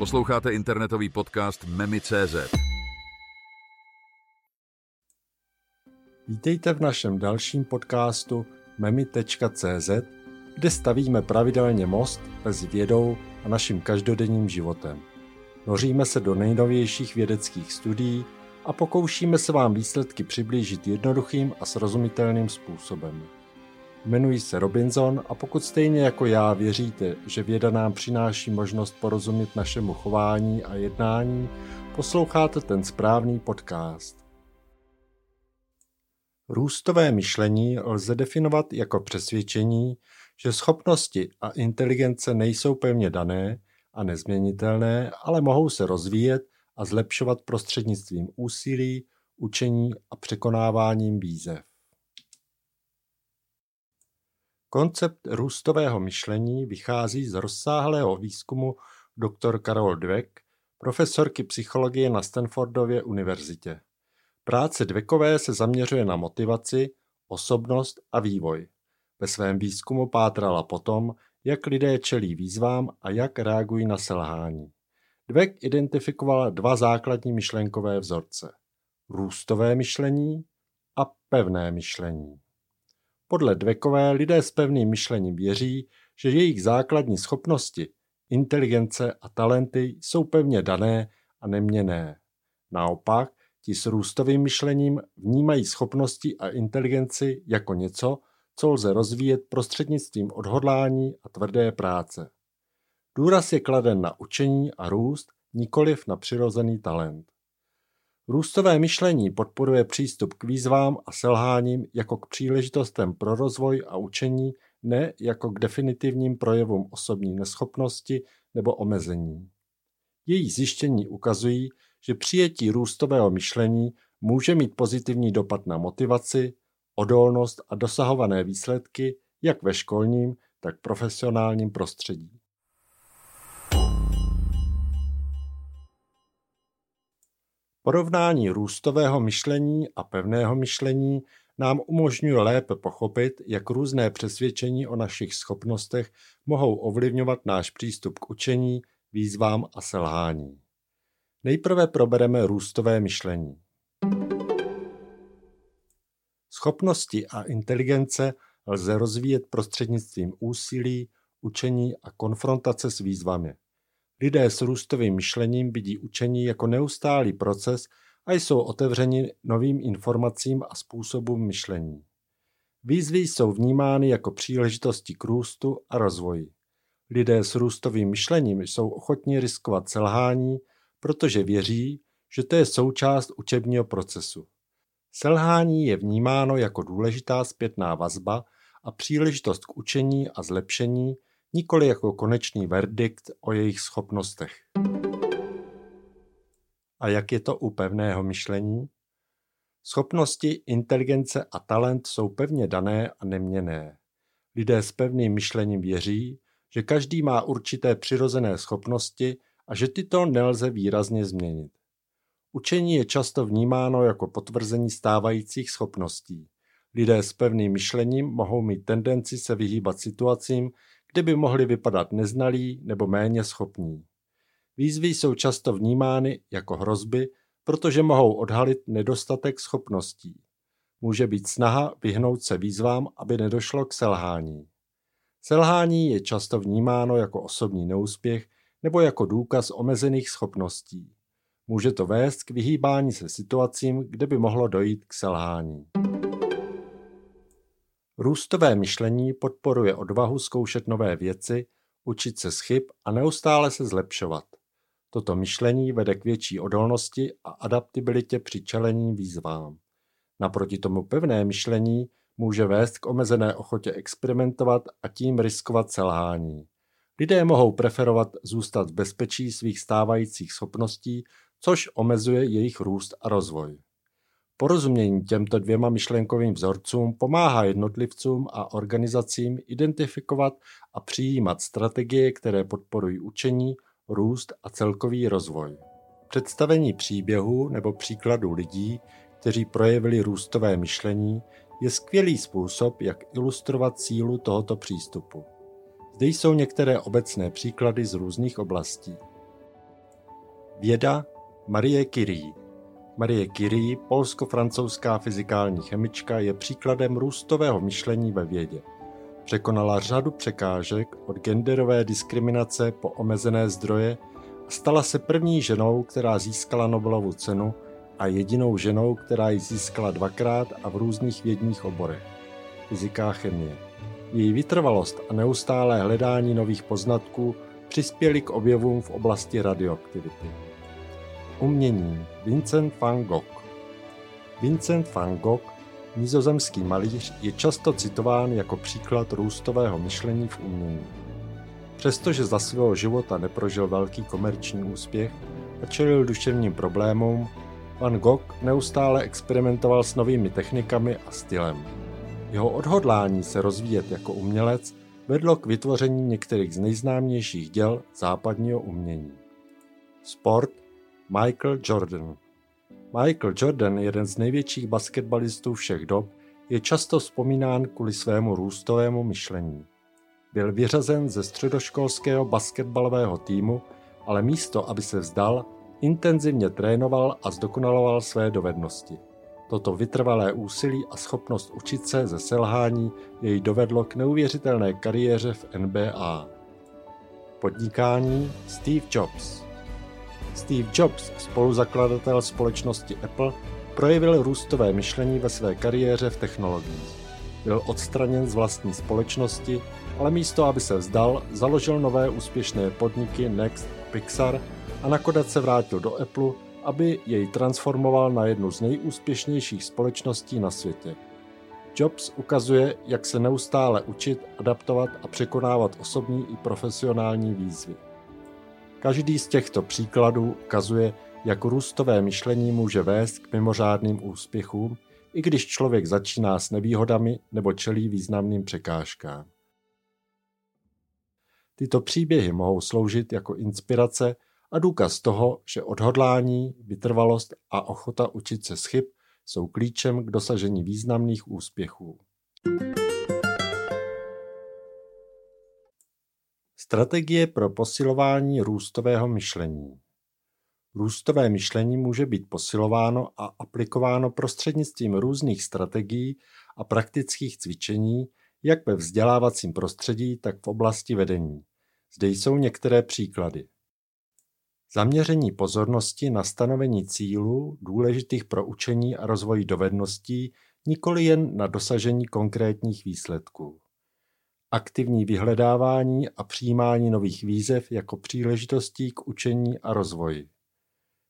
Posloucháte internetový podcast Memi.cz. Vítejte v našem dalším podcastu memi.cz, kde stavíme pravidelně most mezi vědou a naším každodenním životem. Noříme se do nejnovějších vědeckých studií a pokoušíme se vám výsledky přiblížit jednoduchým a srozumitelným způsobem. Jmenuji se Robinson a pokud stejně jako já věříte, že věda nám přináší možnost porozumět našemu chování a jednání, posloucháte ten správný podcast. Růstové myšlení lze definovat jako přesvědčení, že schopnosti a inteligence nejsou pevně dané a nezměnitelné, ale mohou se rozvíjet a zlepšovat prostřednictvím úsilí, učení a překonáváním výzev. Koncept růstového myšlení vychází z rozsáhlého výzkumu dr. Carol Dweck, profesorky psychologie na Stanfordově univerzitě. Práce Dweckové se zaměřuje na motivaci, osobnost a vývoj. Ve svém výzkumu pátrala potom, jak lidé čelí výzvám a jak reagují na selhání. Dweck identifikoval dva základní myšlenkové vzorce. Růstové myšlení a pevné myšlení. Podle Dvekové lidé s pevným myšlením věří, že jejich základní schopnosti, inteligence a talenty jsou pevně dané a neměné. Naopak, ti s růstovým myšlením vnímají schopnosti a inteligenci jako něco, co lze rozvíjet prostřednictvím odhodlání a tvrdé práce. Důraz je kladen na učení a růst, nikoliv na přirozený talent. Růstové myšlení podporuje přístup k výzvám a selháním jako k příležitostem pro rozvoj a učení, ne jako k definitivním projevům osobní neschopnosti nebo omezení. Její zjištění ukazují, že přijetí růstového myšlení může mít pozitivní dopad na motivaci, odolnost a dosahované výsledky jak ve školním, tak profesionálním prostředí. Porovnání růstového myšlení a pevného myšlení nám umožňuje lépe pochopit, jak různé přesvědčení o našich schopnostech mohou ovlivňovat náš přístup k učení, výzvám a selhání. Nejprve probereme růstové myšlení. Schopnosti a inteligence lze rozvíjet prostřednictvím úsilí, učení a konfrontace s výzvami. Lidé s růstovým myšlením vidí učení jako neustálý proces a jsou otevřeni novým informacím a způsobům myšlení. Výzvy jsou vnímány jako příležitosti k růstu a rozvoji. Lidé s růstovým myšlením jsou ochotní riskovat selhání, protože věří, že to je součást učebního procesu. Selhání je vnímáno jako důležitá zpětná vazba a příležitost k učení a zlepšení, nikoli jako konečný verdikt o jejich schopnostech. A jak je to u pevného myšlení? Schopnosti, inteligence a talent jsou pevně dané a neměné. Lidé s pevným myšlením věří, že každý má určité přirozené schopnosti a že tyto nelze výrazně změnit. Učení je často vnímáno jako potvrzení stávajících schopností. Lidé s pevným myšlením mohou mít tendenci se vyhýbat situacím, kde by mohli vypadat neznalí nebo méně schopní. Výzvy jsou často vnímány jako hrozby, protože mohou odhalit nedostatek schopností. Může být snaha vyhnout se výzvám, aby nedošlo k selhání. Selhání je často vnímáno jako osobní neúspěch nebo jako důkaz omezených schopností. Může to vést k vyhýbání se situacím, kde by mohlo dojít k selhání. Růstové myšlení podporuje odvahu zkoušet nové věci, učit se z chyb a neustále se zlepšovat. Toto myšlení vede k větší odolnosti a adaptibilitě při čelení výzvám. Naproti tomu pevné myšlení může vést k omezené ochotě experimentovat a tím riskovat selhání. Lidé mohou preferovat zůstat v bezpečí svých stávajících schopností, což omezuje jejich růst a rozvoj. Porozumění těmto dvěma myšlenkovým vzorcům pomáhá jednotlivcům a organizacím identifikovat a přijímat strategie, které podporují učení, růst a celkový rozvoj. Představení příběhu nebo příkladu lidí, kteří projevili růstové myšlení, je skvělý způsob, jak ilustrovat sílu tohoto přístupu. Zde jsou některé obecné příklady z různých oblastí. Věda Marie Curie Marie Curie, polsko-francouzská fyzikální chemička, je příkladem růstového myšlení ve vědě. Překonala řadu překážek od genderové diskriminace po omezené zdroje a stala se první ženou, která získala Nobelovu cenu a jedinou ženou, která ji získala dvakrát a v různých vědních oborech. Fyzika a chemie. Její vytrvalost a neustálé hledání nových poznatků přispěly k objevům v oblasti radioaktivity. Umění Vincent van Gogh Vincent van Gogh, nizozemský malíř, je často citován jako příklad růstového myšlení v umění. Přestože za svého života neprožil velký komerční úspěch a čelil duševním problémům, Van Gogh neustále experimentoval s novými technikami a stylem. Jeho odhodlání se rozvíjet jako umělec vedlo k vytvoření některých z nejznámějších děl západního umění. Sport Michael Jordan Michael Jordan, jeden z největších basketbalistů všech dob, je často vzpomínán kvůli svému růstovému myšlení. Byl vyřazen ze středoškolského basketbalového týmu, ale místo, aby se vzdal, intenzivně trénoval a zdokonaloval své dovednosti. Toto vytrvalé úsilí a schopnost učit se ze selhání jej dovedlo k neuvěřitelné kariéře v NBA. Podnikání Steve Jobs Steve Jobs, spoluzakladatel společnosti Apple, projevil růstové myšlení ve své kariéře v technologiích. Byl odstraněn z vlastní společnosti, ale místo, aby se vzdal, založil nové úspěšné podniky Next Pixar a nakonec se vrátil do Apple, aby jej transformoval na jednu z nejúspěšnějších společností na světě. Jobs ukazuje, jak se neustále učit, adaptovat a překonávat osobní i profesionální výzvy. Každý z těchto příkladů ukazuje, jak růstové myšlení může vést k mimořádným úspěchům, i když člověk začíná s nevýhodami nebo čelí významným překážkám. Tyto příběhy mohou sloužit jako inspirace a důkaz toho, že odhodlání, vytrvalost a ochota učit se z chyb jsou klíčem k dosažení významných úspěchů. Strategie pro posilování růstového myšlení Růstové myšlení může být posilováno a aplikováno prostřednictvím různých strategií a praktických cvičení, jak ve vzdělávacím prostředí, tak v oblasti vedení. Zde jsou některé příklady. Zaměření pozornosti na stanovení cílů důležitých pro učení a rozvoj dovedností, nikoli jen na dosažení konkrétních výsledků aktivní vyhledávání a přijímání nových výzev jako příležitostí k učení a rozvoji,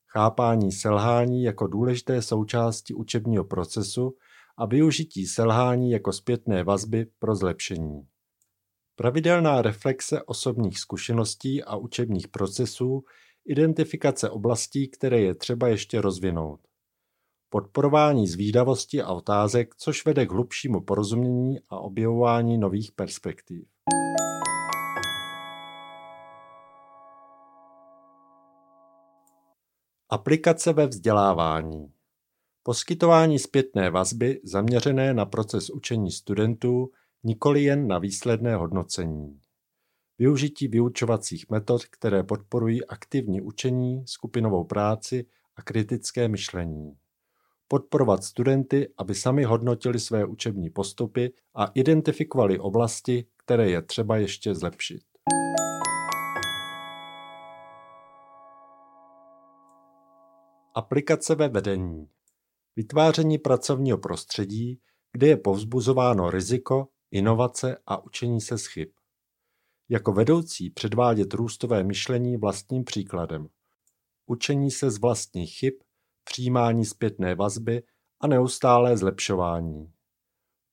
chápání selhání jako důležité součásti učebního procesu a využití selhání jako zpětné vazby pro zlepšení. Pravidelná reflexe osobních zkušeností a učebních procesů, identifikace oblastí, které je třeba ještě rozvinout podporování zvídavosti a otázek, což vede k hlubšímu porozumění a objevování nových perspektiv. Aplikace ve vzdělávání Poskytování zpětné vazby zaměřené na proces učení studentů, nikoli jen na výsledné hodnocení. Využití vyučovacích metod, které podporují aktivní učení, skupinovou práci a kritické myšlení podporovat studenty, aby sami hodnotili své učební postupy a identifikovali oblasti, které je třeba ještě zlepšit. Aplikace ve vedení Vytváření pracovního prostředí, kde je povzbuzováno riziko, inovace a učení se z chyb. Jako vedoucí předvádět růstové myšlení vlastním příkladem. Učení se z vlastních chyb přijímání zpětné vazby a neustálé zlepšování.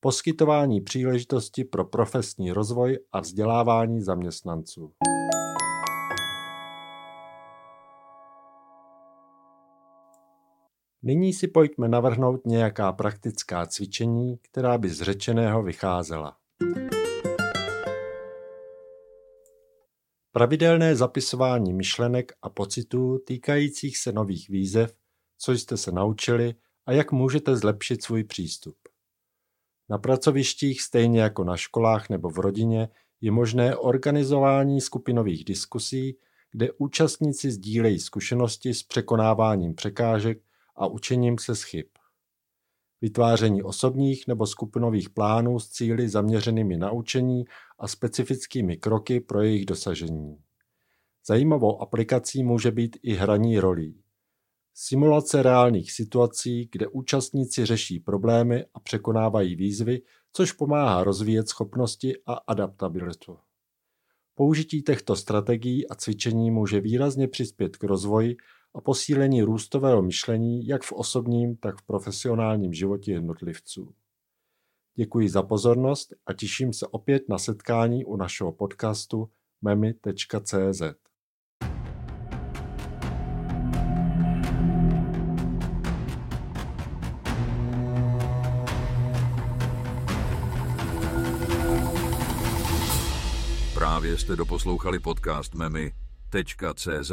Poskytování příležitosti pro profesní rozvoj a vzdělávání zaměstnanců. Nyní si pojďme navrhnout nějaká praktická cvičení, která by z řečeného vycházela. Pravidelné zapisování myšlenek a pocitů týkajících se nových výzev co jste se naučili a jak můžete zlepšit svůj přístup. Na pracovištích, stejně jako na školách nebo v rodině, je možné organizování skupinových diskusí, kde účastníci sdílejí zkušenosti s překonáváním překážek a učením se z chyb. Vytváření osobních nebo skupinových plánů s cíly zaměřenými na učení a specifickými kroky pro jejich dosažení. Zajímavou aplikací může být i hraní rolí. Simulace reálných situací, kde účastníci řeší problémy a překonávají výzvy, což pomáhá rozvíjet schopnosti a adaptabilitu. Použití těchto strategií a cvičení může výrazně přispět k rozvoji a posílení růstového myšlení jak v osobním, tak v profesionálním životě jednotlivců. Děkuji za pozornost a těším se opět na setkání u našeho podcastu memy.cz. jste doposlouchali podcast memy.cz.